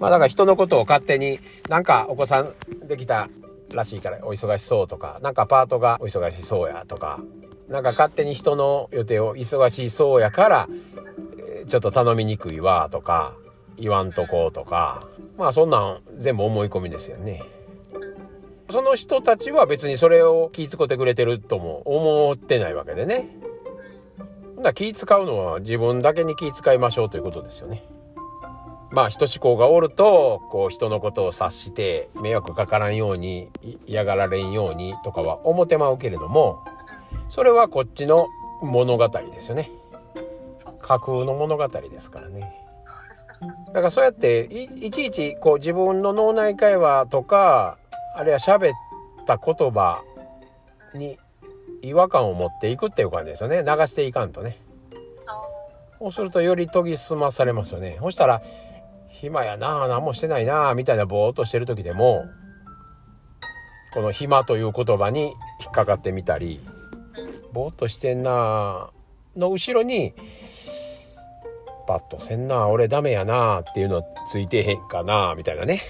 まあだから人のことを勝手になんかお子さんできたらしいからお忙しそうとか、なんかパートがお忙しそうやとか、なんか勝手に人の予定を忙しそうやから、ちょっと頼みにくいわとか、言わんとこうとか、まあそんなん全部思い込みですよね。その人たちは別にそれを気遣ってくれてるとも思ってないわけでね。だ気使うのは自分だけに気遣いましょうということですよね。まあ人志向がおるとこう人のことを察して迷惑かからんように嫌がられんようにとかは思てまうけれどもそれはこっちの物語ですよね。架空の物語ですからね。だからそうやっていちいちこう自分の脳内会話とかあるいは喋った言葉に違和感を持っていくっていう感じですよね流していかんとねそうするとより研ぎ澄まされますよねそしたら暇やなあ何もしてないなあみたいなぼーっとしてる時でもこの暇という言葉に引っかかってみたりぼーっとしてんなの後ろにパッとせんな俺ダメやなあっていうのついてへんかなみたいなね。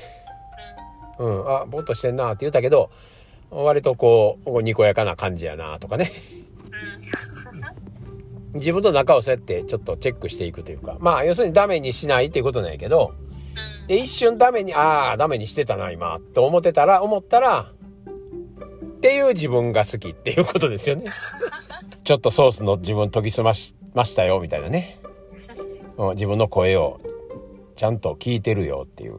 うんあぼーっとしてんなって言ったけど割とこうにこやかな感じやなとかね。自分の中をそうやってちょっとチェックしていくというか。まあ要するにダメにしないっていうことなんやけど。で一瞬ダメにああダメにしてたな今と思ってたら思ったらっていう自分が好きっていうことですよね。ちょっとソースの自分研ぎ澄ましましたよみたいなね。自分の声をちゃんと聞いてるよっていう。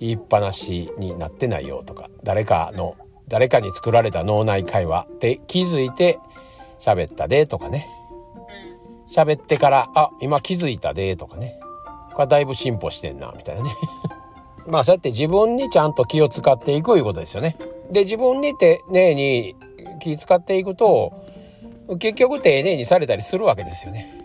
言いっぱなしになってないよとか。誰かの誰かに作られた脳内会話って気づいて喋ったでとかね喋ってからあ今気づいたでとかね。これはだいぶ進歩してんなみたいなね。まあそうやって自分にちゃんと気を使っていくいうことですよね。で自分に丁寧に気使っていくと結局丁寧にされたりするわけですよね。